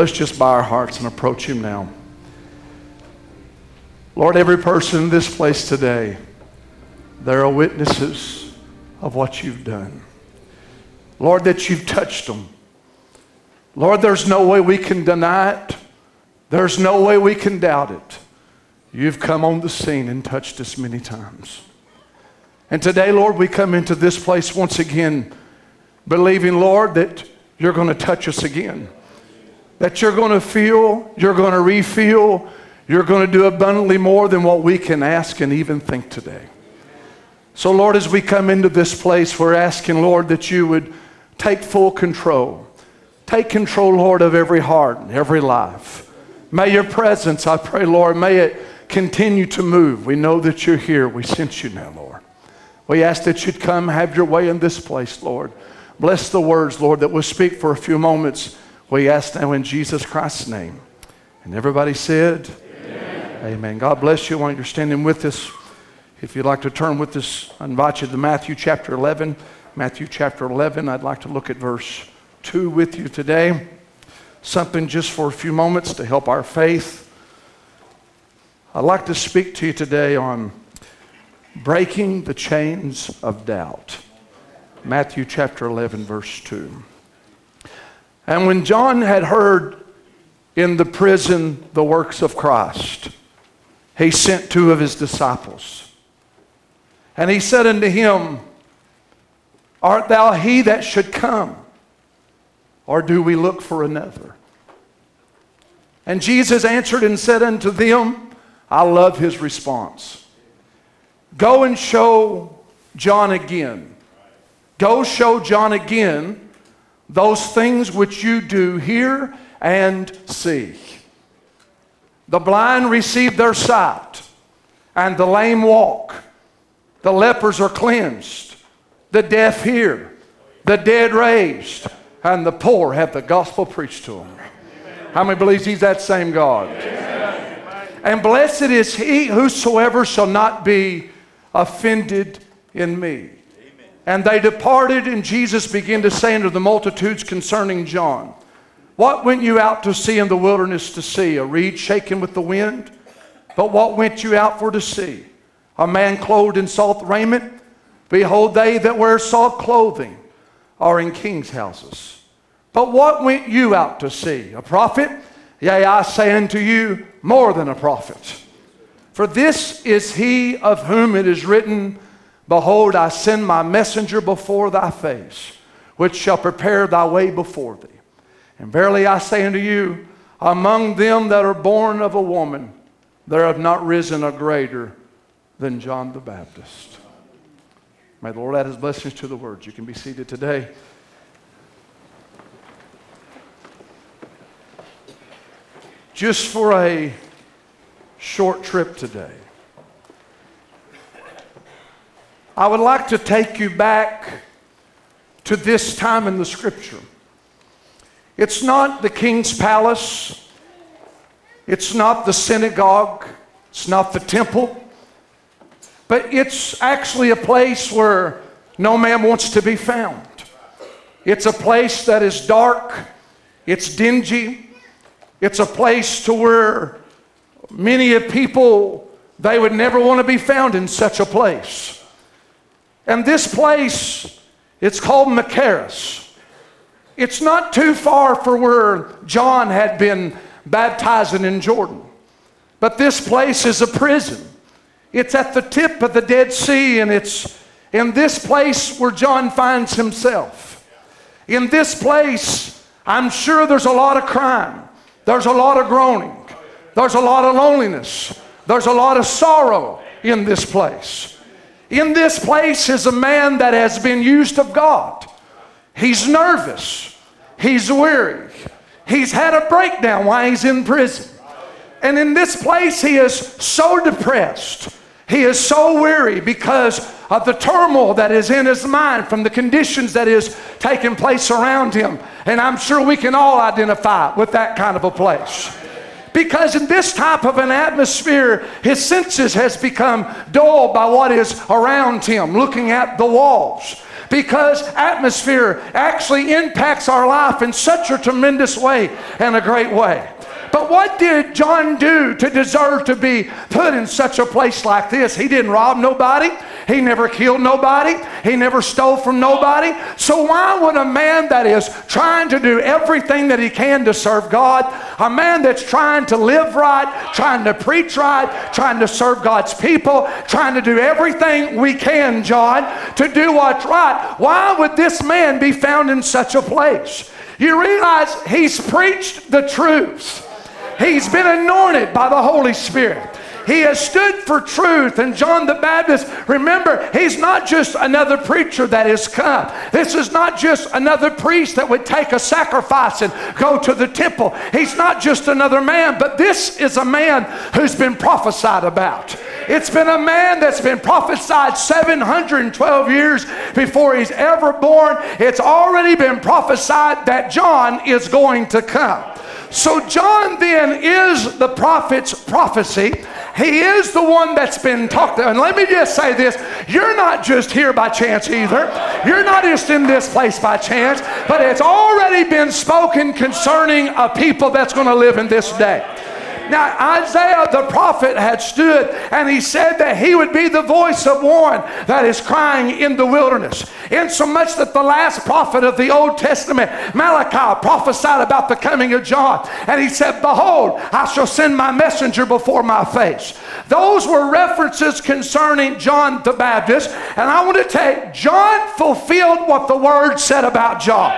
Let's just bow our hearts and approach Him now. Lord, every person in this place today, there are witnesses of what you've done. Lord, that you've touched them. Lord, there's no way we can deny it. There's no way we can doubt it. You've come on the scene and touched us many times. And today, Lord, we come into this place once again, believing, Lord, that you're going to touch us again. That you're going to feel, you're going to refill, you're going to do abundantly more than what we can ask and even think today. So, Lord, as we come into this place, we're asking, Lord, that you would take full control. Take control, Lord, of every heart and every life. May your presence, I pray, Lord, may it continue to move. We know that you're here. We sense you now, Lord. We ask that you'd come, have your way in this place, Lord. Bless the words, Lord, that we'll speak for a few moments. We ask now in Jesus Christ's name. And everybody said, Amen. Amen. God bless you while you're standing with us. If you'd like to turn with us, I invite you to Matthew chapter 11. Matthew chapter 11, I'd like to look at verse 2 with you today. Something just for a few moments to help our faith. I'd like to speak to you today on breaking the chains of doubt. Matthew chapter 11, verse 2. And when John had heard in the prison the works of Christ, he sent two of his disciples. And he said unto him, Art thou he that should come? Or do we look for another? And Jesus answered and said unto them, I love his response. Go and show John again. Go show John again those things which you do hear and see. The blind receive their sight, and the lame walk. The lepers are cleansed, the deaf hear, the dead raised, and the poor have the gospel preached to them. How many believes he's that same God? And blessed is he whosoever shall not be offended in me. And they departed, and Jesus began to say unto the multitudes concerning John, What went you out to see in the wilderness to see? A reed shaken with the wind? But what went you out for to see? A man clothed in soft raiment? Behold, they that wear soft clothing are in king's houses. But what went you out to see? A prophet? Yea, I say unto you, more than a prophet. For this is he of whom it is written, Behold, I send my messenger before thy face, which shall prepare thy way before thee. And verily I say unto you, among them that are born of a woman, there have not risen a greater than John the Baptist. May the Lord add his blessings to the words. You can be seated today. just for a short trip today. I would like to take you back to this time in the scripture. It's not the king's palace, it's not the synagogue, it's not the temple, but it's actually a place where no man wants to be found. It's a place that is dark, it's dingy, it's a place to where many of people they would never want to be found in such a place. And this place, it's called Machaerus. It's not too far from where John had been baptizing in Jordan. But this place is a prison. It's at the tip of the Dead Sea, and it's in this place where John finds himself. In this place, I'm sure there's a lot of crime. There's a lot of groaning. There's a lot of loneliness. There's a lot of sorrow in this place. In this place is a man that has been used of God. He's nervous. He's weary. He's had a breakdown while he's in prison. And in this place, he is so depressed. He is so weary because of the turmoil that is in his mind from the conditions that is taking place around him. And I'm sure we can all identify with that kind of a place. Because in this type of an atmosphere, his senses has become dulled by what is around him, looking at the walls. because atmosphere actually impacts our life in such a tremendous way and a great way. But what did John do to deserve to be put in such a place like this? He didn't rob nobody. He never killed nobody. He never stole from nobody. So why would a man that is trying to do everything that he can to serve God, a man that's trying to live right, trying to preach right, trying to serve God's people, trying to do everything we can, John, to do what's right, why would this man be found in such a place? You realize he's preached the truth. He's been anointed by the Holy Spirit. He has stood for truth. And John the Baptist, remember, he's not just another preacher that has come. This is not just another priest that would take a sacrifice and go to the temple. He's not just another man, but this is a man who's been prophesied about. It's been a man that's been prophesied 712 years before he's ever born. It's already been prophesied that John is going to come. So, John then is the prophet's prophecy. He is the one that's been talked to. And let me just say this you're not just here by chance either. You're not just in this place by chance, but it's already been spoken concerning a people that's going to live in this day. Now, Isaiah the prophet had stood and he said that he would be the voice of one that is crying in the wilderness. Insomuch that the last prophet of the Old Testament, Malachi, prophesied about the coming of John. And he said, Behold, I shall send my messenger before my face. Those were references concerning John the Baptist. And I want to take John fulfilled what the word said about John.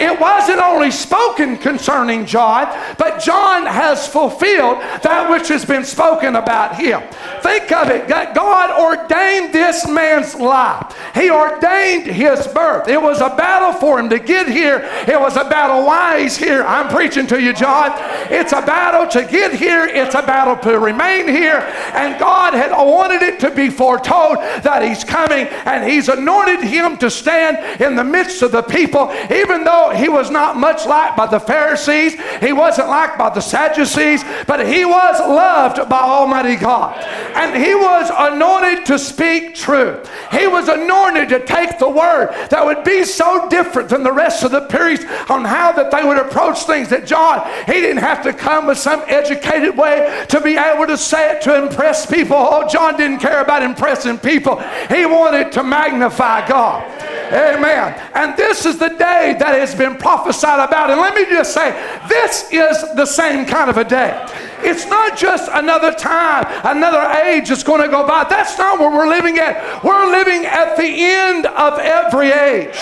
It wasn't only spoken concerning John, but John has fulfilled that which has been spoken about him. Think of it God ordained this man's life, He ordained his birth. It was a battle for him to get here, it was a battle why he's here. I'm preaching to you, John. It's a battle to get here, it's a battle to remain here. And God had wanted it to be foretold that He's coming, and He's anointed him to stand in the midst of the people, even though he was not much liked by the Pharisees, he wasn't liked by the Sadducees, but he was loved by Almighty God. And he was anointed to speak truth. He was anointed to take the word that would be so different than the rest of the priests on how that they would approach things. That John, he didn't have to come with some educated way to be able to say it to impress people. Oh, John didn't care about impressing people. He wanted to magnify God. Amen. And this is the day that has been prophesied about. And let me just say, this is the same kind of a day. It's not just another time, another age is going to go by. That's not where we're living at. We're living at the end of every age.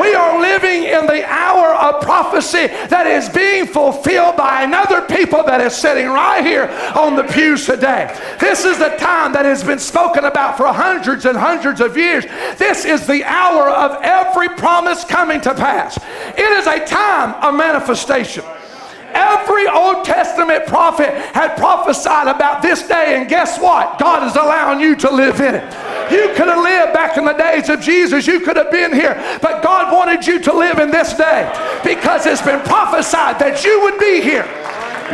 We are living in the hour of prophecy that is being fulfilled by another people that is sitting right here on the pews today. This is the time that has been spoken about for hundreds and hundreds of years. This is the hour of every promise coming to pass. It is a time of manifestation. Every Old Testament prophet had prophesied about this day, and guess what? God is allowing you to live in it. You could have lived back in the days of Jesus, you could have been here, but God wanted you to live in this day because it's been prophesied that you would be here,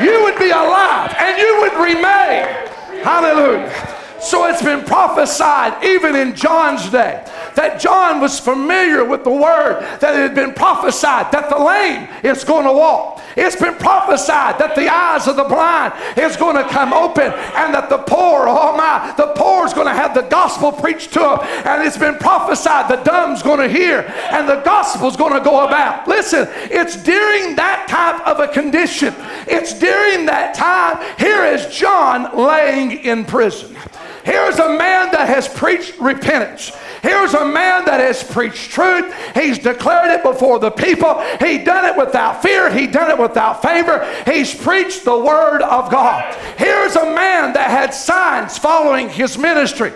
you would be alive, and you would remain. Hallelujah. So it's been prophesied even in John's day that John was familiar with the word that it had been prophesied that the lame is going to walk. It's been prophesied that the eyes of the blind is going to come open and that the poor, oh my, the poor is going to have the gospel preached to them. And it's been prophesied the dumb's going to hear and the gospel's going to go about. Listen, it's during that type of a condition. It's during that time. Here is John laying in prison. Here's a man that has preached repentance. Here's a man that has preached truth. He's declared it before the people. He done it without fear. He done it without favor. He's preached the word of God. Here's a man that had signs following his ministry.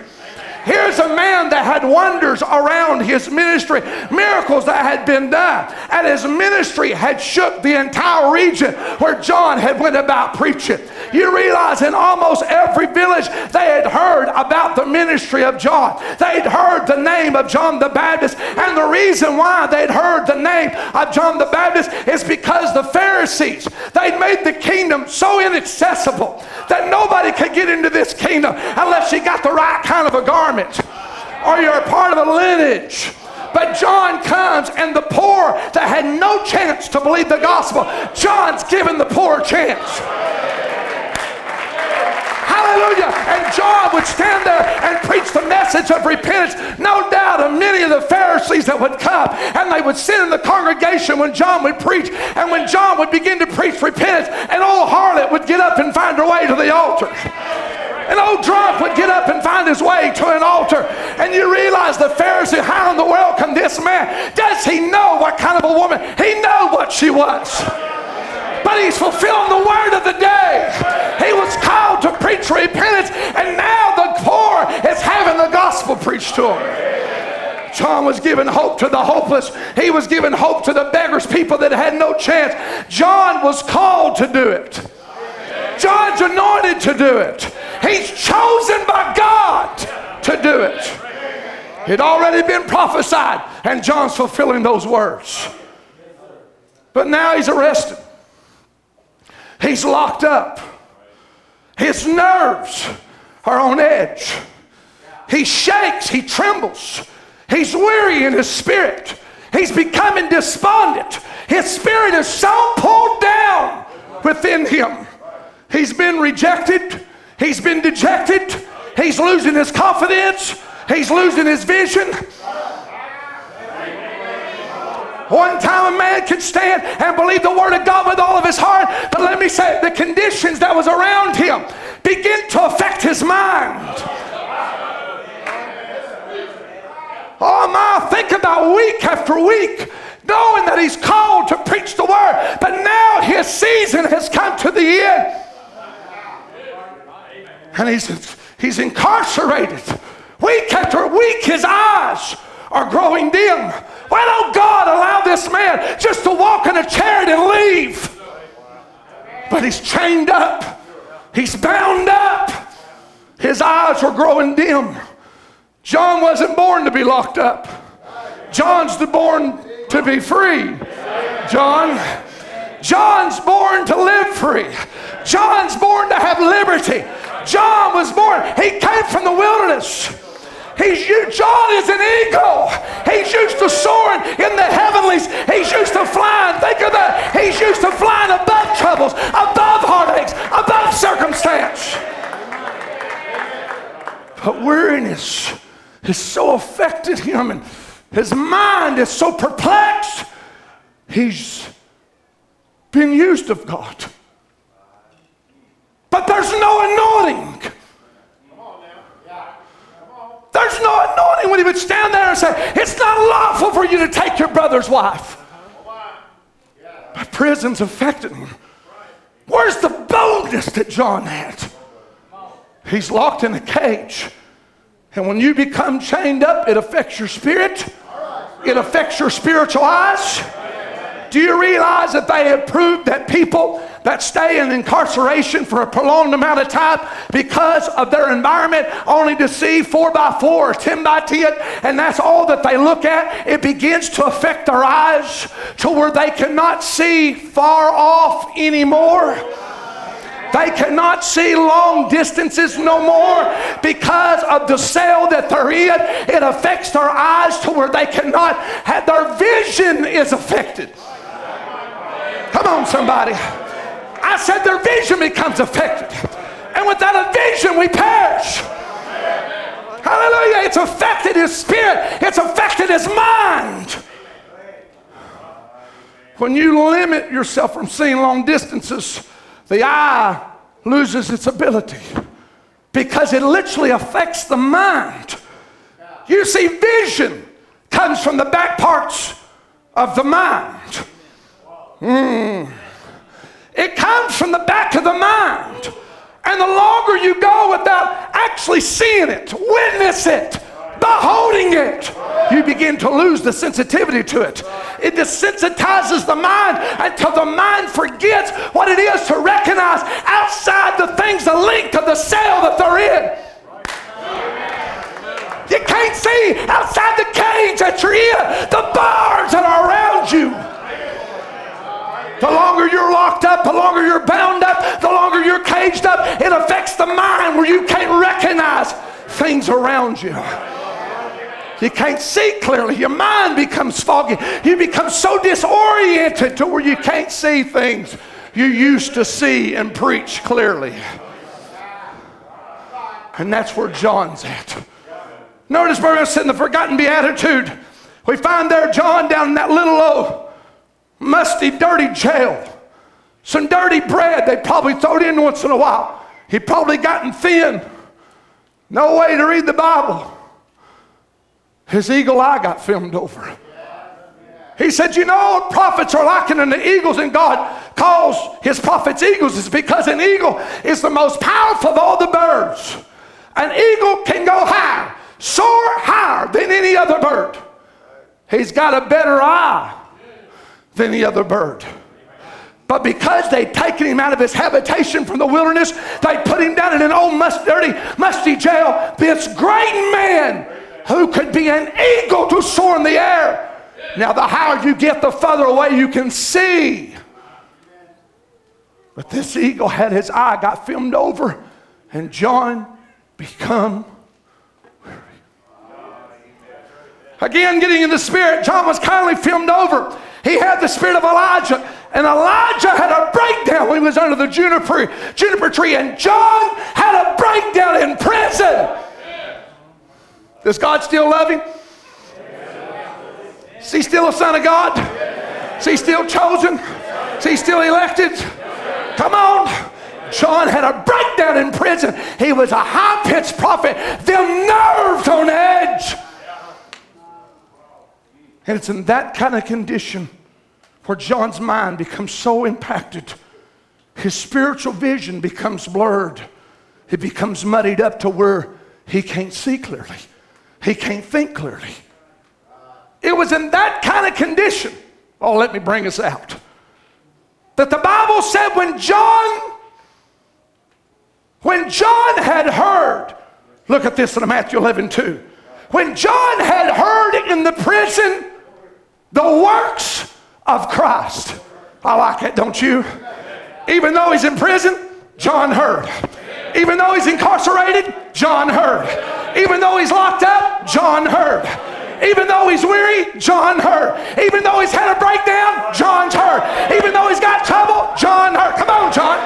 Here's a man that had wonders around his ministry, miracles that had been done. And his ministry had shook the entire region where John had went about preaching. You realize in almost every village they had heard about the ministry of John. They'd heard the name of John the Baptist. And the reason why they'd heard the name of John the Baptist is because the Pharisees, they'd made the kingdom so inaccessible that nobody could get into this kingdom unless you got the right kind of a garment or you're a part of a lineage But John comes, and the poor that had no chance to believe the gospel, John's given the poor a chance. Hallelujah. And John would stand there and preach the message of repentance. No doubt of many of the Pharisees that would come and they would sit in the congregation when John would preach. And when John would begin to preach repentance, an old harlot would get up and find her way to the altar. An old drunk would get up and find his way to an altar. And you realize the Pharisee, how in the world can this man? Does he know what kind of a woman? He knew what she was but he's fulfilling the word of the day. He was called to preach repentance, and now the poor is having the gospel preached to him. John was giving hope to the hopeless. He was giving hope to the beggars, people that had no chance. John was called to do it. John's anointed to do it. He's chosen by God to do it. It already been prophesied, and John's fulfilling those words. But now he's arrested. He's locked up. His nerves are on edge. He shakes, he trembles. He's weary in his spirit. He's becoming despondent. His spirit is so pulled down within him. He's been rejected. He's been dejected. He's losing his confidence. He's losing his vision. One time a man could stand and believe the word of God with all of his heart, but let me say, the conditions that was around him begin to affect his mind. Oh my, think about week after week, knowing that he's called to preach the word, but now his season has come to the end. And he's, he's incarcerated. Week after week, his eyes are growing dim. Why don't God allow this man just to walk in a chariot and leave? But he's chained up, he's bound up, his eyes are growing dim. John wasn't born to be locked up, John's born to be free. John, John's born to live free. John's born to have liberty. John was born, he came from the wilderness. He's John is an eagle. He's used to soaring in the heavenlies. He's used to flying. Think of that. He's used to flying above troubles, above heartaches, above circumstance. But weariness has so affected him, and his mind is so perplexed. He's been used of God. But there's no anointing. There's no anointing when he would stand there and say, It's not lawful for you to take your brother's wife. But prison's affected him. Where's the boldness that John had? He's locked in a cage. And when you become chained up, it affects your spirit, it affects your spiritual eyes. Do you realize that they have proved that people that stay in incarceration for a prolonged amount of time because of their environment only to see four by four or ten by ten, and that's all that they look at. It begins to affect their eyes to where they cannot see far off anymore. They cannot see long distances no more because of the cell that they're in. It affects their eyes to where they cannot have their vision is affected. Come on, somebody. I said their vision becomes affected. And without a vision, we perish. Hallelujah. It's affected his spirit, it's affected his mind. When you limit yourself from seeing long distances, the eye loses its ability because it literally affects the mind. You see, vision comes from the back parts of the mind. Mm. It comes from the back of the mind. And the longer you go without actually seeing it, witness it, beholding it, you begin to lose the sensitivity to it. It desensitizes the mind until the mind forgets what it is to recognize outside the things, the link of the cell that they're in. You can't see outside the cage that you're in, the bars that are around you. The longer you're locked up, the longer you're bound up, the longer you're caged up, it affects the mind where you can't recognize things around you. You can't see clearly. Your mind becomes foggy. You become so disoriented to where you can't see things you used to see and preach clearly. And that's where John's at. Notice we're to sit in the forgotten beatitude. We find there John down in that little old musty, dirty jail. Some dirty bread they probably throw in once in a while. He probably gotten thin. No way to read the Bible. His eagle eye got filmed over. He said, You know, prophets are likened unto eagles, and God calls his prophets eagles. It's because an eagle is the most powerful of all the birds. An eagle can go higher, soar higher than any other bird. He's got a better eye than the other bird. But because they'd taken him out of his habitation from the wilderness, they put him down in an old, must, dirty, musty jail. This great man who could be an eagle to soar in the air. Now, the higher you get, the further away you can see. But this eagle had his eye got filmed over, and John become weary. Again, getting in the spirit, John was kindly filmed over. He had the spirit of Elijah, and Elijah had a breakdown when he was under the juniper, juniper tree, and John had a breakdown in prison. Does God still love him? Is he still a son of God? Is he still chosen? Is he still elected? Come on. John had a breakdown in prison. He was a high pitched prophet, them nerves on edge. And it's in that kind of condition where John's mind becomes so impacted, his spiritual vision becomes blurred. It becomes muddied up to where he can't see clearly, he can't think clearly. It was in that kind of condition. Oh, let me bring us out. That the Bible said when John, when John had heard, look at this in Matthew 11 2. When John had heard in the prison the works of Christ. I like it, don't you? Even though he's in prison, John heard. Even though he's incarcerated, John heard. Even though he's locked up, John heard. Even though he's weary, John heard. Even though he's had a breakdown, John's heard. Even though he's got trouble, John heard. Come on, John.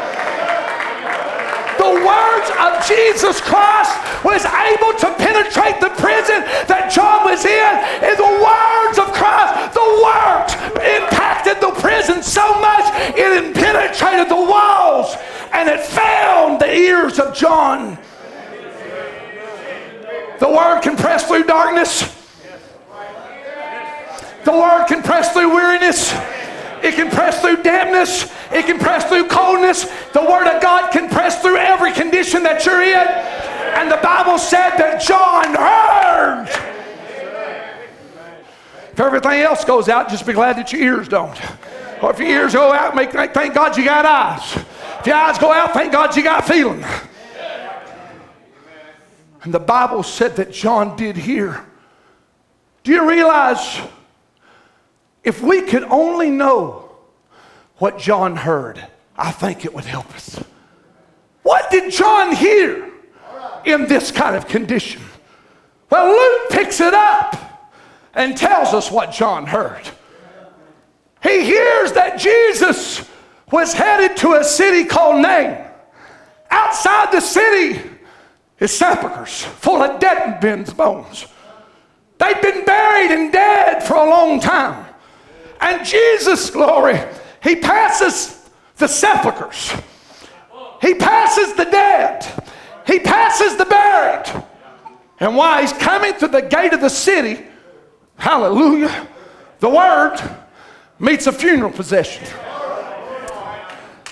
The words of Jesus Christ was able to penetrate the prison that John was in. And the words of Christ, the words impacted the prison so much it penetrated the walls and it found the ears of John. The word can press through darkness. The word can press through weariness. It can press through dampness. It can press through coldness. The Word of God can press through every condition that you're in. And the Bible said that John heard. If everything else goes out, just be glad that your ears don't. Or if your ears go out, make, thank God you got eyes. If your eyes go out, thank God you got feeling. And the Bible said that John did hear. Do you realize if we could only know what John heard, I think it would help us. What did John hear in this kind of condition? Well, Luke picks it up and tells us what John heard. He hears that Jesus was headed to a city called Nain. Outside the city is sepulchres full of dead men's bones. They've been buried and dead for a long time. And Jesus, glory, he passes the sepulchres. He passes the dead. He passes the buried. And while he's coming to the gate of the city, hallelujah, the word meets a funeral procession.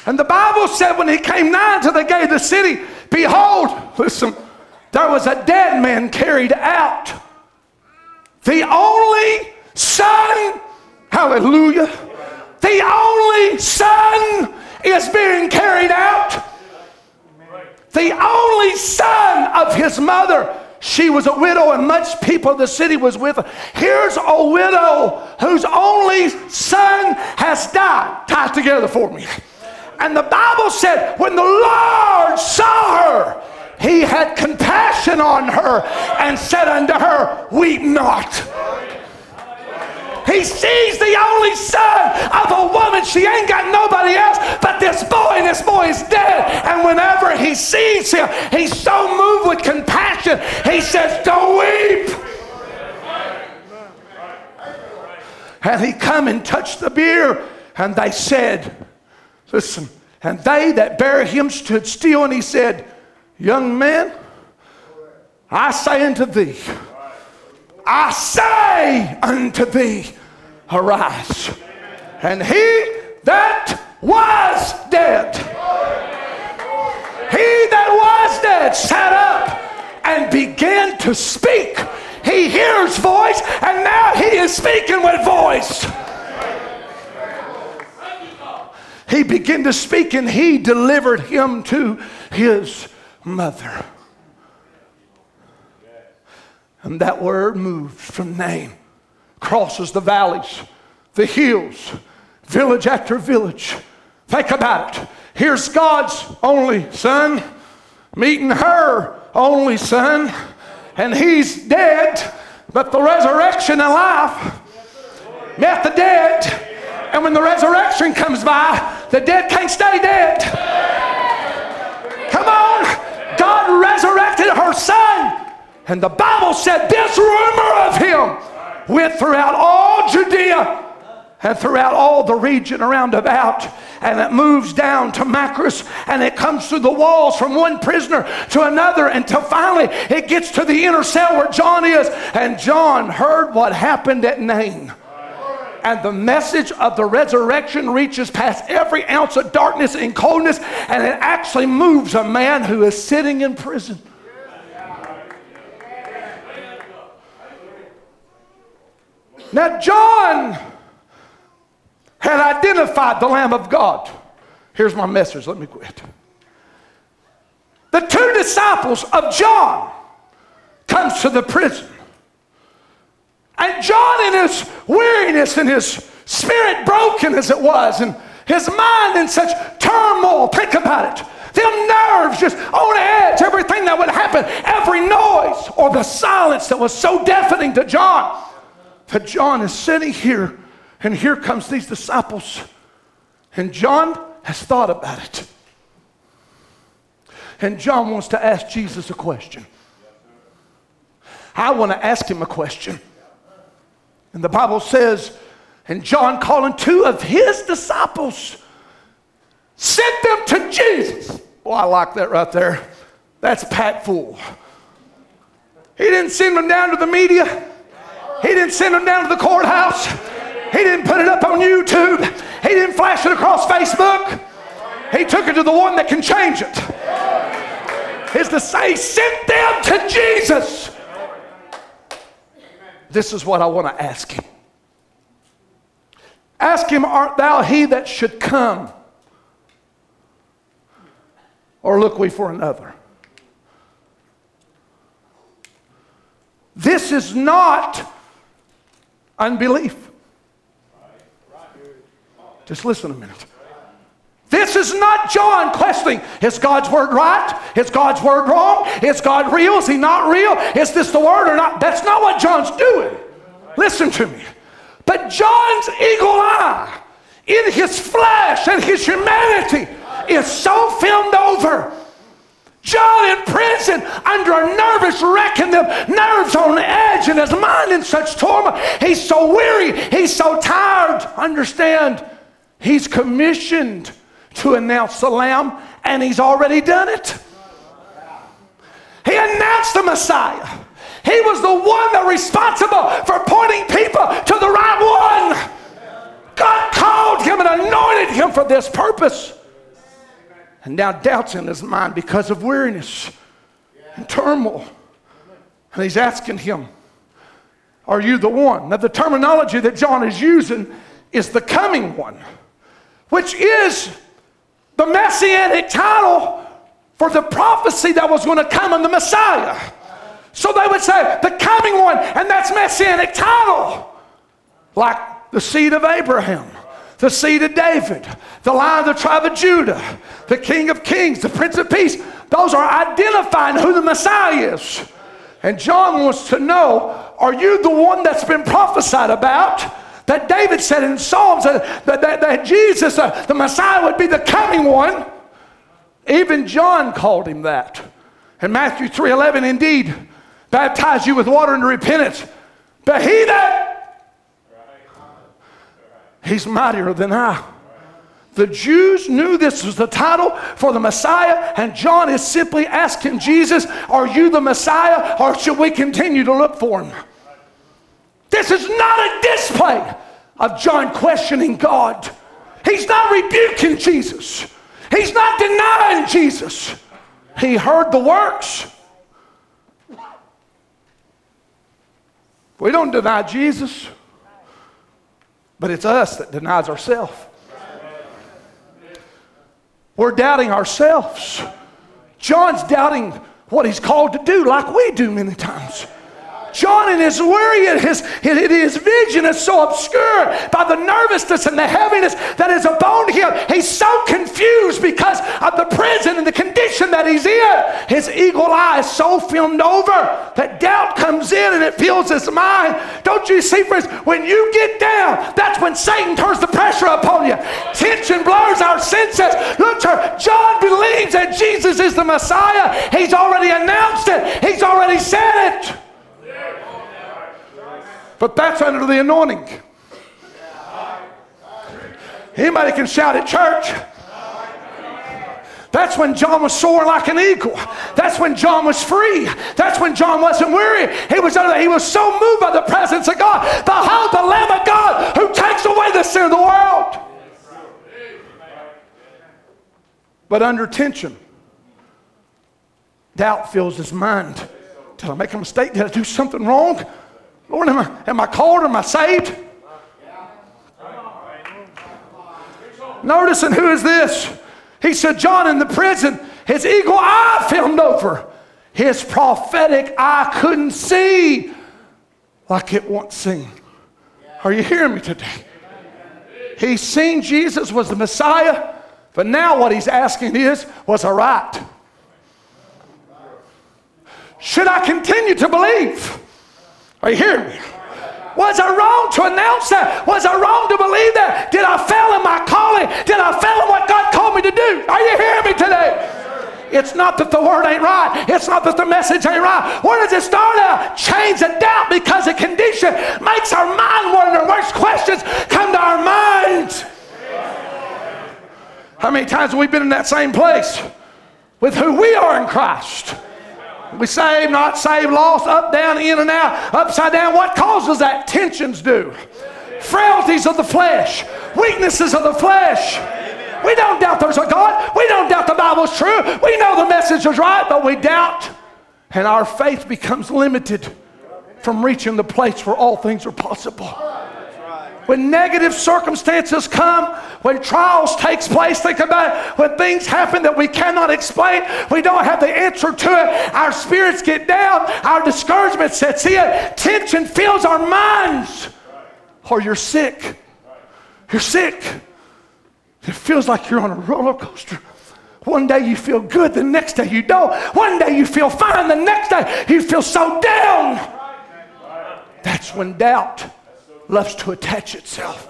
And the Bible said when he came nigh to the gate of the city, behold, listen, there was a dead man carried out. The only son Hallelujah. The only son is being carried out. The only son of his mother. She was a widow, and much people of the city was with her. Here's a widow whose only son has died. Tie together for me. And the Bible said, when the Lord saw her, he had compassion on her and said unto her, Weep not. He sees the only son of a woman. She ain't got nobody else but this boy, and this boy is dead. And whenever he sees him, he's so moved with compassion, he says, Don't weep. And he come and touched the bier, and they said, Listen, and they that bare him stood still, and he said, Young man, I say unto thee, I say unto thee, arise. And he that was dead, he that was dead sat up and began to speak. He hears voice, and now he is speaking with voice. He began to speak, and he delivered him to his mother. And that word moved from Nain, crosses the valleys, the hills, village after village. Think about it. Here's God's only son meeting her only son, and he's dead, but the resurrection and life met the dead. And when the resurrection comes by, the dead can't stay dead. Come on. God resurrected her son. And the Bible said this rumor of him went throughout all Judea and throughout all the region around about. And it moves down to Machaerus and it comes through the walls from one prisoner to another until finally it gets to the inner cell where John is. And John heard what happened at Nain. And the message of the resurrection reaches past every ounce of darkness and coldness, and it actually moves a man who is sitting in prison. Now, John had identified the Lamb of God. Here's my message. Let me quit. The two disciples of John comes to the prison. And John in his weariness and his spirit broken as it was, and his mind in such turmoil, think about it. Them nerves just on edge, everything that would happen, every noise or the silence that was so deafening to John. That John is sitting here, and here comes these disciples. And John has thought about it. And John wants to ask Jesus a question. I want to ask him a question. And the Bible says, and John calling two of his disciples sent them to Jesus. Boy, I like that right there. That's Pat Fool. He didn't send them down to the media. He didn't send them down to the courthouse. He didn't put it up on YouTube. He didn't flash it across Facebook. He took it to the one that can change it. Is to say, send them to Jesus. This is what I want to ask him. Ask him, Art thou he that should come? Or look we for another? This is not unbelief. Just listen a minute. This is not John questioning is God's word right? Is God's word wrong? Is God real? Is he not real? Is this the word or not? That's not what John's doing. Listen to me. But John's eagle eye in his flesh and his humanity is so filmed over John in prison under a nervous wreck and them nerves on edge and his mind in such torment. He's so weary. He's so tired. Understand, he's commissioned to announce the Lamb and he's already done it. He announced the Messiah. He was the one that responsible for pointing people to the right one. God called him and anointed him for this purpose and now doubts in his mind because of weariness and turmoil. And he's asking him, Are you the one? Now, the terminology that John is using is the coming one, which is the messianic title for the prophecy that was going to come in the Messiah. So they would say, The coming one, and that's messianic title, like the seed of Abraham the seed of David, the lion of the tribe of Judah, the King of Kings, the Prince of Peace. Those are identifying who the Messiah is. And John wants to know are you the one that's been prophesied about? That David said in Psalms that, that, that, that Jesus, uh, the Messiah, would be the coming one. Even John called him that. In Matthew 3:11, indeed, baptize you with water into repentance. But he that he's mightier than I. The Jews knew this was the title for the Messiah, and John is simply asking Jesus, Are you the Messiah, or should we continue to look for him? This is not a display of John questioning God. He's not rebuking Jesus, he's not denying Jesus. He heard the works. We don't deny Jesus, but it's us that denies ourselves. We're doubting ourselves. John's doubting what he's called to do, like we do many times. John in his worry and his, his vision is so obscured by the nervousness and the heaviness that is upon him. He's so confused because of the prison and the condition that he's in. His eagle eye is so filmed over that doubt comes in and it fills his mind. Don't you see, friends, when you get down, that's when Satan turns the pressure upon you. Tension blurs our senses. Look, church, John believes that Jesus is the Messiah. He's already announced it, he's already said it. But that's under the anointing. Anybody can shout at church. That's when John was soaring like an eagle. That's when John was free. That's when John wasn't weary. He was under, he was so moved by the presence of God. Behold the Lamb of God who takes away the sin of the world. But under tension, doubt fills his mind. Did I make a mistake? Did I do something wrong? Lord, am I, am I called? Am I saved? Noticing who is this? He said, John in the prison, his eagle eye filmed over. His prophetic eye couldn't see like it once seen. Are you hearing me today? He's seen Jesus was the Messiah, but now what he's asking is, was I right? Should I continue to believe? Are you hearing me? Was I wrong to announce that? Was I wrong to believe that? Did I fail in my calling? Did I fail in what God called me to do? Are you hearing me today? It's not that the word ain't right. It's not that the message ain't right. Where does it start out? Change of doubt because a condition makes our mind wonder. Worst questions come to our minds. How many times have we been in that same place with who we are in Christ? We saved, not saved, lost, up, down, in and out, upside down. What causes that? Tensions do. Frailties of the flesh, weaknesses of the flesh. We don't doubt there's a God. We don't doubt the Bible's true. We know the message is right, but we doubt. And our faith becomes limited from reaching the place where all things are possible. When negative circumstances come, when trials takes place, think about it. When things happen that we cannot explain, we don't have the answer to it. Our spirits get down, our discouragement sets in, tension fills our minds. Or you're sick. You're sick. It feels like you're on a roller coaster. One day you feel good, the next day you don't. One day you feel fine, the next day you feel so down. That's when doubt loves to attach itself.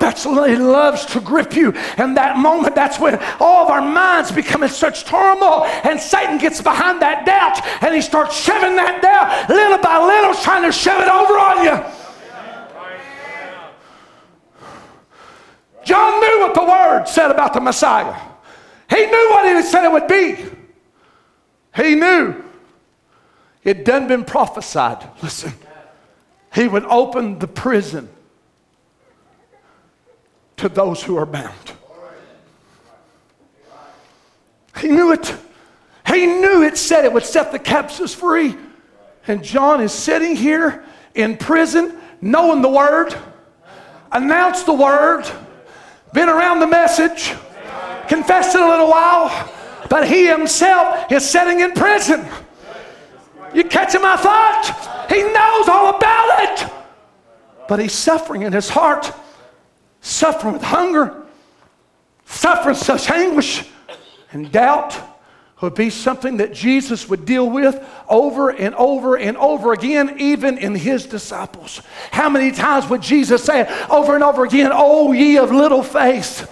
That's it loves to grip you. And that moment, that's when all of our minds become in such turmoil. And Satan gets behind that doubt and he starts shoving that doubt little by little, trying to shove it over on you. John knew what the word said about the Messiah. He knew what he said it would be. He knew. It done been prophesied. Listen he would open the prison to those who are bound. He knew it. He knew it said it would set the captives free. And John is sitting here in prison, knowing the word, announced the word, been around the message, confessed it a little while, but he himself is sitting in prison. You catching my thought? He knows all about it. But he's suffering in his heart, suffering with hunger, suffering such anguish. And doubt would be something that Jesus would deal with over and over and over again, even in his disciples. How many times would Jesus say it over and over again, Oh, ye of little faith?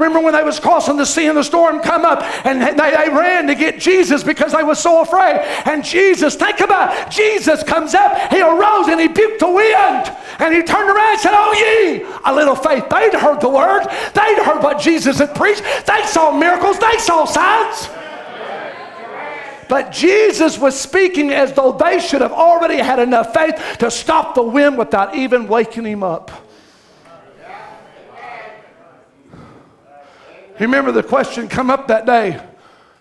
Remember when they was crossing the sea and the storm come up and they, they ran to get Jesus because they were so afraid. And Jesus, think about it. Jesus comes up, he arose and he buked the wind. And he turned around and said, Oh ye, a little faith. They'd heard the word. They'd heard what Jesus had preached. They saw miracles. They saw signs. But Jesus was speaking as though they should have already had enough faith to stop the wind without even waking him up. Remember the question come up that day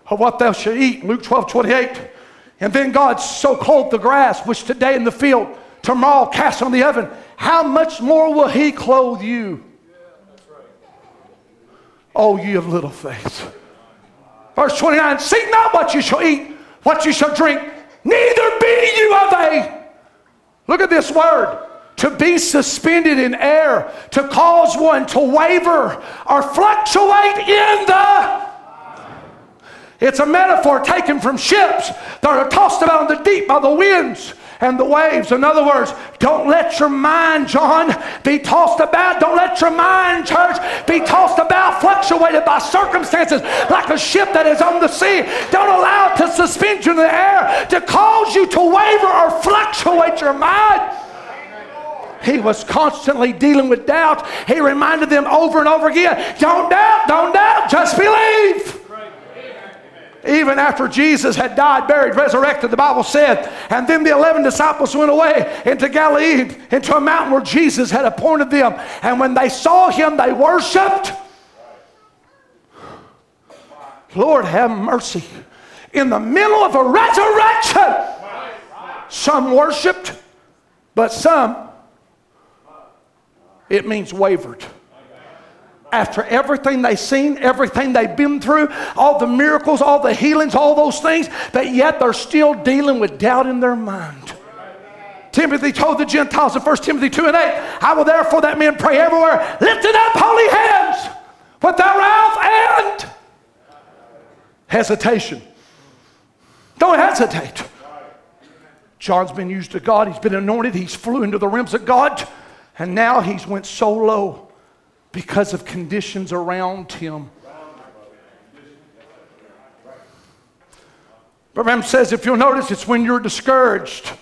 of what thou shalt eat, Luke 12, 28. And then God so clothed the grass, which today in the field, tomorrow cast on the oven. How much more will he clothe you? Oh, ye of little faith. Verse 29 Seek not what you shall eat, what you shall drink, neither be you of a. Look at this word. To be suspended in air, to cause one to waver or fluctuate in the. It's a metaphor taken from ships that are tossed about in the deep by the winds and the waves. In other words, don't let your mind, John, be tossed about. Don't let your mind, church, be tossed about, fluctuated by circumstances like a ship that is on the sea. Don't allow it to suspend you in the air, to cause you to waver or fluctuate your mind. He was constantly dealing with doubt. He reminded them over and over again don't doubt, don't doubt, just believe. Even after Jesus had died, buried, resurrected, the Bible said, and then the 11 disciples went away into Galilee, into a mountain where Jesus had appointed them. And when they saw him, they worshiped. Lord, have mercy. In the middle of a resurrection, some worshiped, but some, it means wavered after everything they've seen, everything they've been through, all the miracles, all the healings, all those things, but yet they're still dealing with doubt in their mind. Timothy told the Gentiles in 1 Timothy 2 and 8, I will therefore that men pray everywhere, lifting up holy hands without wrath and hesitation. Don't hesitate. John's been used to God. He's been anointed. He's flew into the realms of God. And now he's went so low because of conditions around him. Branham says, if you'll notice, it's when you're discouraged.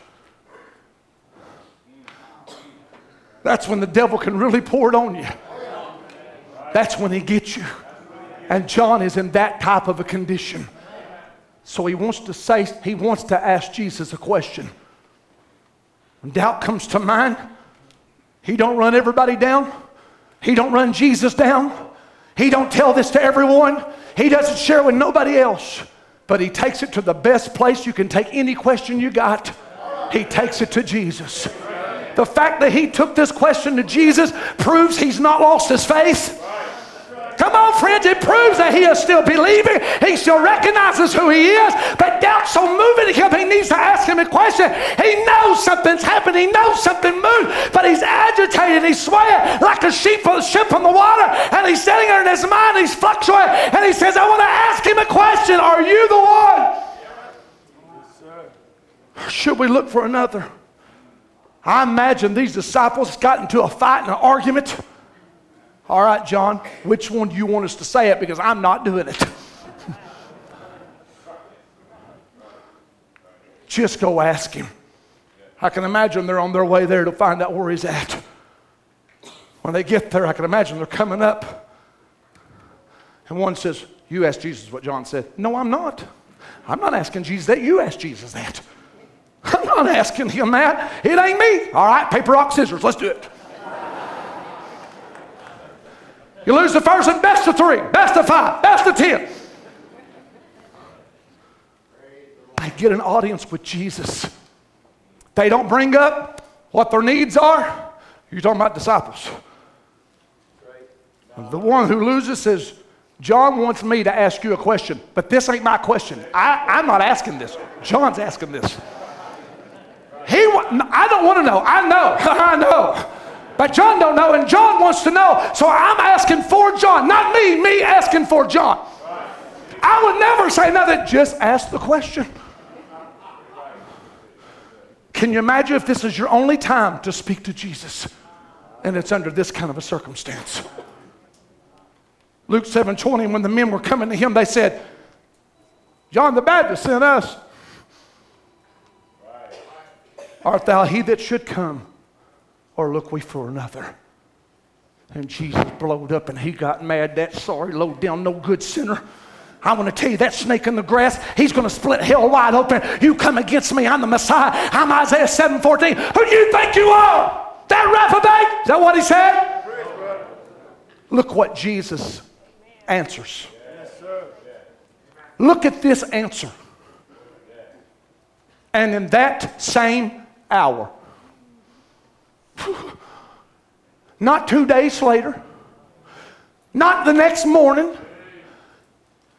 That's when the devil can really pour it on you. That's when he gets you. And John is in that type of a condition. So he wants to say, he wants to ask Jesus a question. When doubt comes to mind, he don't run everybody down. He don't run Jesus down. He don't tell this to everyone. He doesn't share with nobody else. But he takes it to the best place you can take any question you got. He takes it to Jesus. The fact that he took this question to Jesus proves he's not lost his faith. Come on, friends, it proves that he is still believing. He still recognizes who he is, but doubt's so moving him, he needs to ask him a question. He knows something's happened, he knows something moved, but he's agitated, he's swaying like a sheep on, ship on the water, and he's sitting there in his mind, he's fluctuating, and he says, I want to ask him a question. Are you the one? Or should we look for another? I imagine these disciples got into a fight and an argument. All right, John, which one do you want us to say it? Because I'm not doing it. Just go ask him. I can imagine they're on their way there to find out where he's at. When they get there, I can imagine they're coming up. And one says, You ask Jesus what John said. No, I'm not. I'm not asking Jesus that. You ask Jesus that. I'm not asking him that. It ain't me. All right, paper, rock, scissors. Let's do it. You lose the first and best of three, best of five, best of ten. I get an audience with Jesus. They don't bring up what their needs are. You're talking about disciples. The one who loses says, John wants me to ask you a question, but this ain't my question. I, am not asking this. John's asking this. He, I don't want to know. I know. I know. But John don't know, and John wants to know. So I'm asking for John, not me, me asking for John. I would never say nothing. Just ask the question. Can you imagine if this is your only time to speak to Jesus and it's under this kind of a circumstance? Luke 7 20, when the men were coming to him, they said, John the Baptist sent us. Art thou he that should come, or look we for another? And Jesus blowed up and he got mad. That sorry, low down, no good sinner. I want to tell you that snake in the grass, he's going to split hell wide open. You come against me, I'm the Messiah. I'm Isaiah 7:14. Who do you think you are? That reprobate? Is that what he said? Look what Jesus answers. Look at this answer. And in that same hour, not two days later, not the next morning,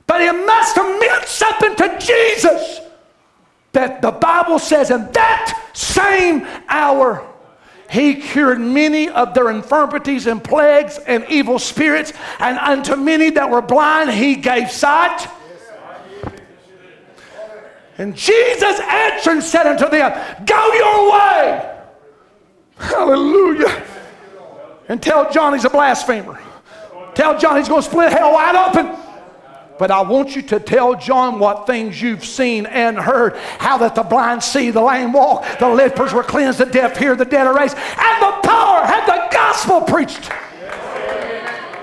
but it must have meant something to Jesus that the Bible says in that same hour, he cured many of their infirmities and plagues and evil spirits, and unto many that were blind, he gave sight. And Jesus answered and said unto them, Go your way. Hallelujah. And tell John he's a blasphemer. Tell John he's going to split hell wide open. But I want you to tell John what things you've seen and heard. How that the blind see, the lame walk, the lepers were cleansed, the deaf hear, the dead are raised, and the power had the gospel preached.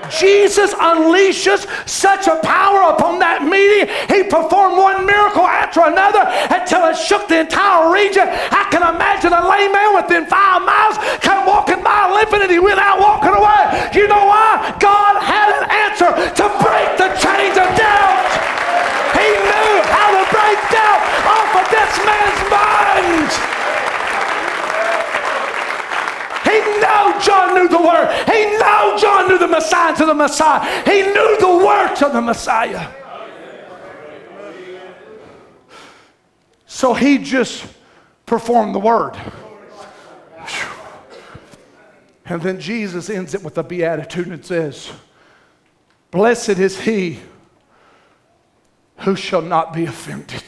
Jesus unleashes such a power upon that meeting. He performed one miracle after another until it shook the entire region. I can imagine a lame man within five miles come walking by limping and he went out walking away. You know why? God had an answer to break the chains of doubt. He knew how to break doubt off of this man's mind. He knew John knew the word. He knew John knew the Messiah to the Messiah. He knew the words of the Messiah. So he just performed the word. And then Jesus ends it with a beatitude and says, Blessed is he who shall not be offended.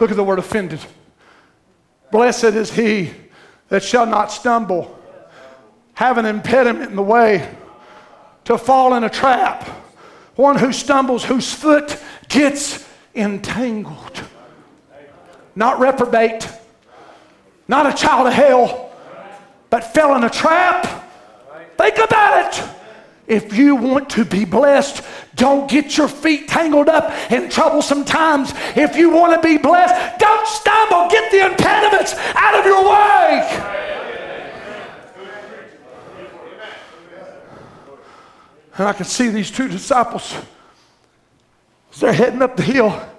Look at the word offended. Blessed is he that shall not stumble, have an impediment in the way, to fall in a trap, one who stumbles, whose foot gets entangled. Not reprobate, not a child of hell, but fell in a trap. Think about it. If you want to be blessed, don't get your feet tangled up in troublesome times. If you want to be blessed, don't stumble. Get the impediments out of your way. And I can see these two disciples as they're heading up the hill.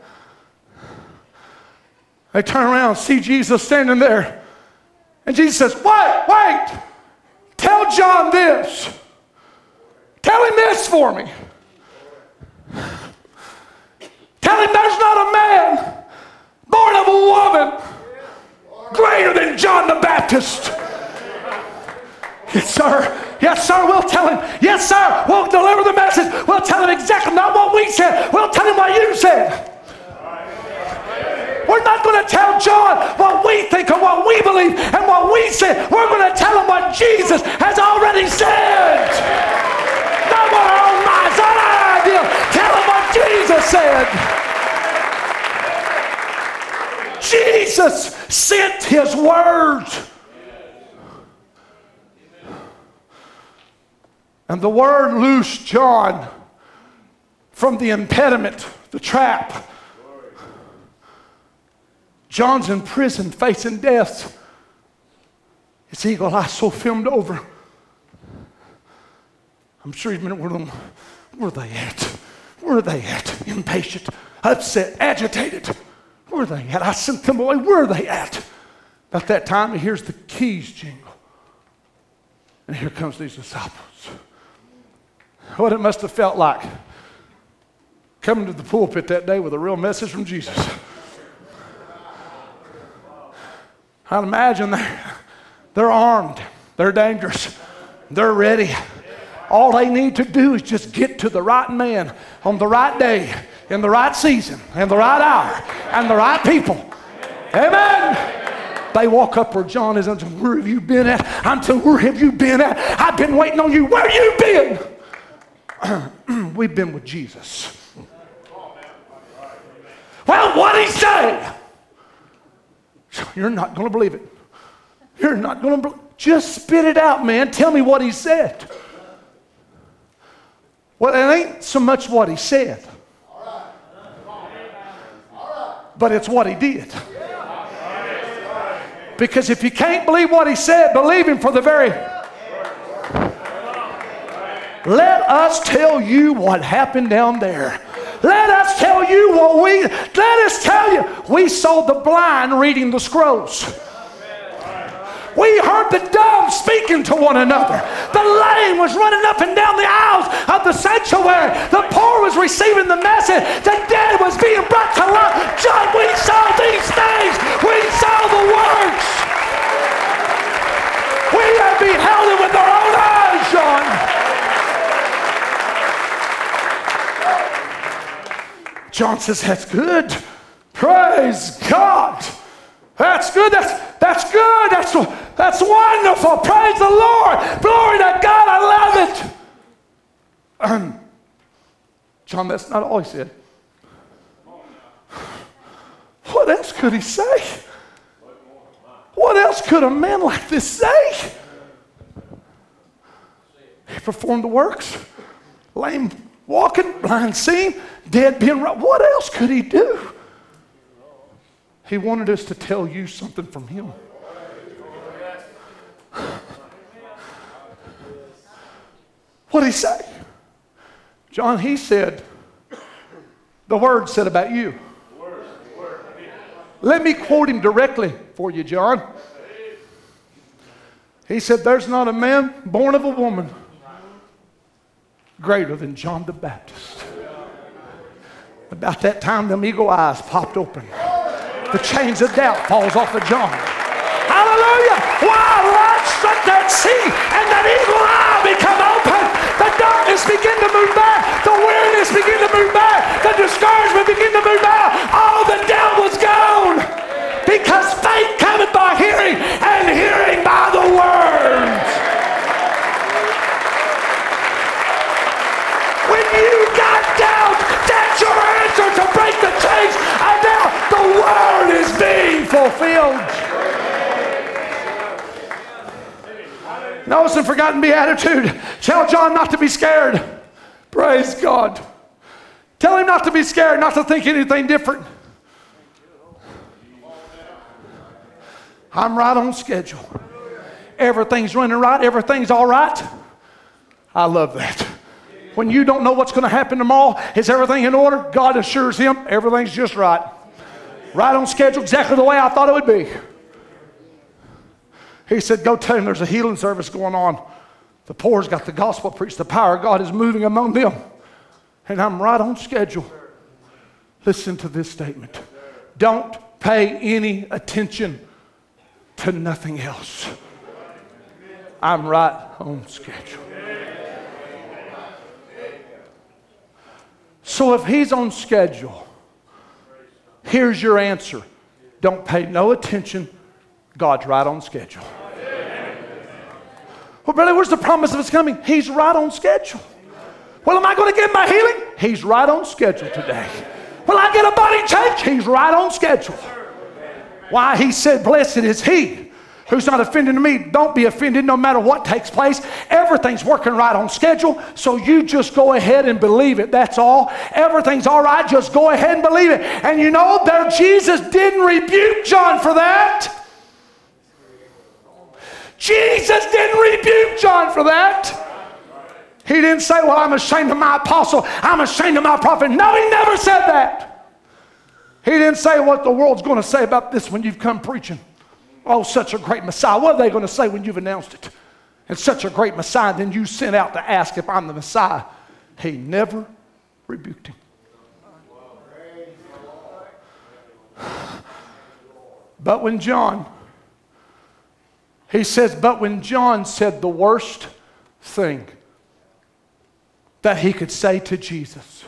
They turn around, see Jesus standing there. And Jesus says, Wait, wait. Tell John this. Tell him this for me. Tell him there's not a man born of a woman greater than John the Baptist. Yes, sir. Yes, sir. We'll tell him. Yes, sir. We'll deliver the message. We'll tell him exactly not what we said. We'll tell him what you said. We're not going to tell John what we think or what we believe and what we say. We're going to tell him what Jesus has already said not our own minds, not our idea. Tell them what Jesus said. Jesus sent his words. And the word loosed John from the impediment, the trap. John's in prison facing death. His eagle eye so filmed over. I'm sure he's been one of them. Where are they at? Where are they at? Impatient, upset, agitated. Where are they at? I sent them away. Where are they at? About that time, he hears the keys jingle. And here comes these disciples. What it must have felt like coming to the pulpit that day with a real message from Jesus. I'd imagine they're, they're armed, they're dangerous, they're ready. All they need to do is just get to the right man on the right day, in the right season, in the right hour, and the right people. Amen. They walk up where John is and say, Where have you been at? I'm telling where have you been at? I've been waiting on you. Where you been? We've been with Jesus. Well, what'd he say? You're not going to believe it. You're not going to believe Just spit it out, man. Tell me what he said. Well, it ain't so much what he said, but it's what he did. Because if you can't believe what he said, believe him for the very. Let us tell you what happened down there. Let us tell you what we, let us tell you, we saw the blind reading the scrolls. We heard the dumb speaking to one another. The lame was running up and down the aisles of the sanctuary. The poor was receiving the message. The dead was being brought to life. John, we saw these things. We saw the works. We have beheld it with our own eyes, John. John says, That's good. Praise God. That's good. That's, that's good. That's, that's wonderful. Praise the Lord. Glory to God. I love it. Um, John, that's not all he said. What else could he say? What else could a man like this say? He performed the works. Lame walking, blind seeing, dead being right. What else could he do? He wanted us to tell you something from Him. What did He say? John, He said, the Word said about you. Let me quote Him directly for you, John. He said, There's not a man born of a woman greater than John the Baptist. About that time, them eagle eyes popped open the chains of doubt falls off of John. Hallelujah! Why light struck that sea and that eagle eye become open. The darkness begin to move back. The weariness begin to move back. The discouragement begin to move back. All the doubt was gone. Because faith cometh by hearing and hearing fulfilled. Notice and forgotten beatitude. Tell John not to be scared. Praise God. Tell him not to be scared, not to think anything different. I'm right on schedule. Everything's running right, everything's all right. I love that. When you don't know what's going to happen tomorrow, is everything in order? God assures him everything's just right. Right on schedule, exactly the way I thought it would be. He said, Go tell him there's a healing service going on. The poor's got the gospel preached. The power of God is moving among them. And I'm right on schedule. Listen to this statement. Don't pay any attention to nothing else. I'm right on schedule. So if he's on schedule, here's your answer. Don't pay no attention. God's right on schedule. Well, brother, where's the promise of his coming? He's right on schedule. Well, am I going to get my healing? He's right on schedule today. Will I get a body change? He's right on schedule. Why? He said, Blessed is he who's not offended to me. Don't be offended no matter what takes place. Everything's working right on schedule, so you just go ahead and believe it. That's all. Everything's all right. Just go ahead and believe it. And you know, there Jesus didn't rebuke John for that. Jesus didn't rebuke John for that. He didn't say, Well, I'm ashamed of my apostle. I'm ashamed of my prophet. No, he never said that. He didn't say what the world's going to say about this when you've come preaching. Oh, such a great Messiah. What are they going to say when you've announced it? And such a great Messiah, then you sent out to ask if I'm the Messiah. He never rebuked him. But when John, he says, but when John said the worst thing that he could say to Jesus.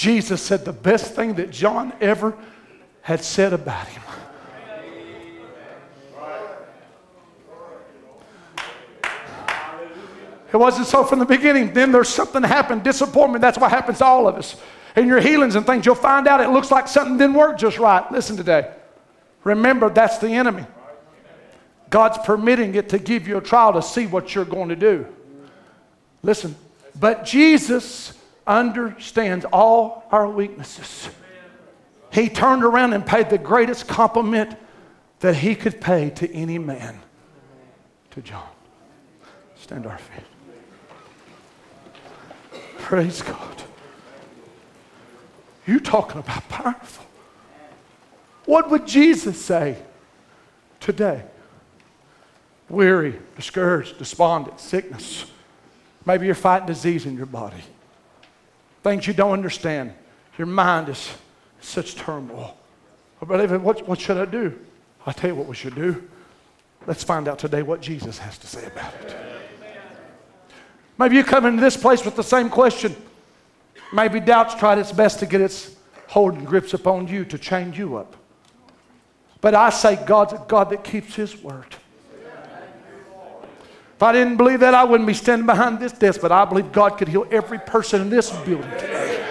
Jesus said the best thing that John ever had said about him. It wasn't so from the beginning. Then there's something happened, disappointment. That's what happens to all of us. In your healings and things, you'll find out it looks like something didn't work just right. Listen today. Remember, that's the enemy. God's permitting it to give you a trial to see what you're going to do. Listen, but Jesus understands all our weaknesses. He turned around and paid the greatest compliment that he could pay to any man to John. Stand our feet. Praise God. You talking about powerful. What would Jesus say today? Weary, discouraged, despondent, sickness. Maybe you're fighting disease in your body. Things you don't understand. Your mind is such turmoil. Oh, but what, what should I do? I'll tell you what we should do. Let's find out today what Jesus has to say about it. Maybe you come into this place with the same question. Maybe doubt's tried its best to get its hold and grips upon you to chain you up. But I say God's a God that keeps His word. If I didn't believe that, I wouldn't be standing behind this desk, but I believe God could heal every person in this building today.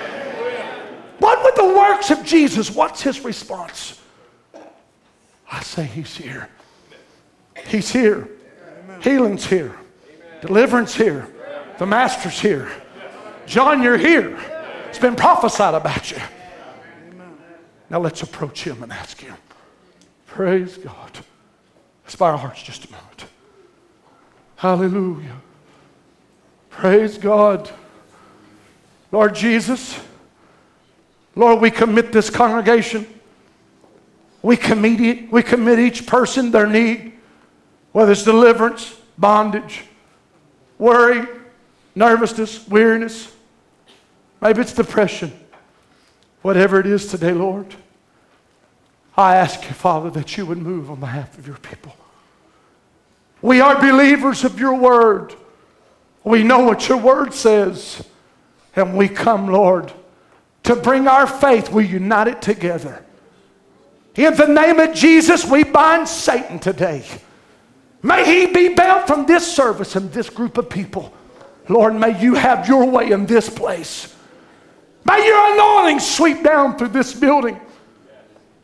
What would the works of Jesus? What's His response? I say He's here. He's here. Healing's here. Deliverance here. The Master's here. John, you're here. It's been prophesied about you. Now let's approach him and ask him. Praise God. Let's bow our hearts just a moment. Hallelujah. Praise God. Lord Jesus, Lord, we commit this congregation. We commit, we commit each person their need, whether it's deliverance, bondage, worry, nervousness, weariness. Maybe it's depression. Whatever it is today, Lord, I ask you, Father, that you would move on behalf of your people. We are believers of your word. We know what your word says. And we come, Lord, to bring our faith. We unite it together. In the name of Jesus, we bind Satan today. May he be bound from this service and this group of people. Lord, may you have your way in this place. May your anointing sweep down through this building.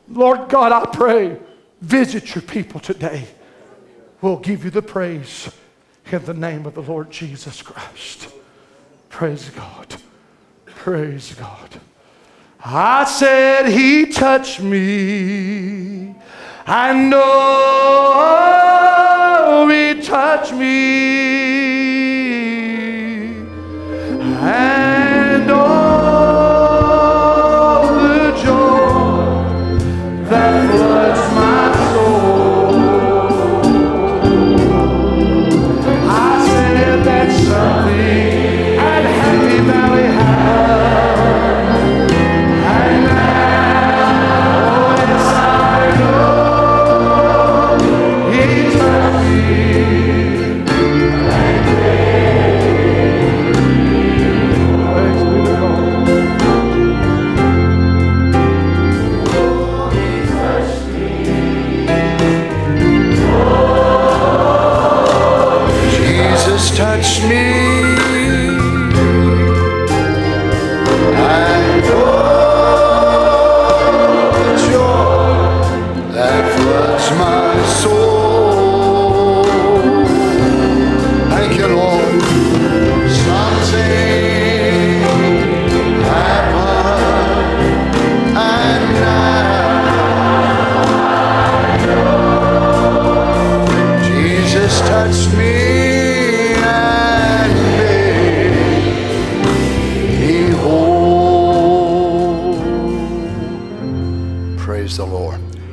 Lord God, I pray, visit your people today. We'll give you the praise in the name of the Lord Jesus Christ. Praise God. Praise God. I said, He touched me. I know He touched me. And oh,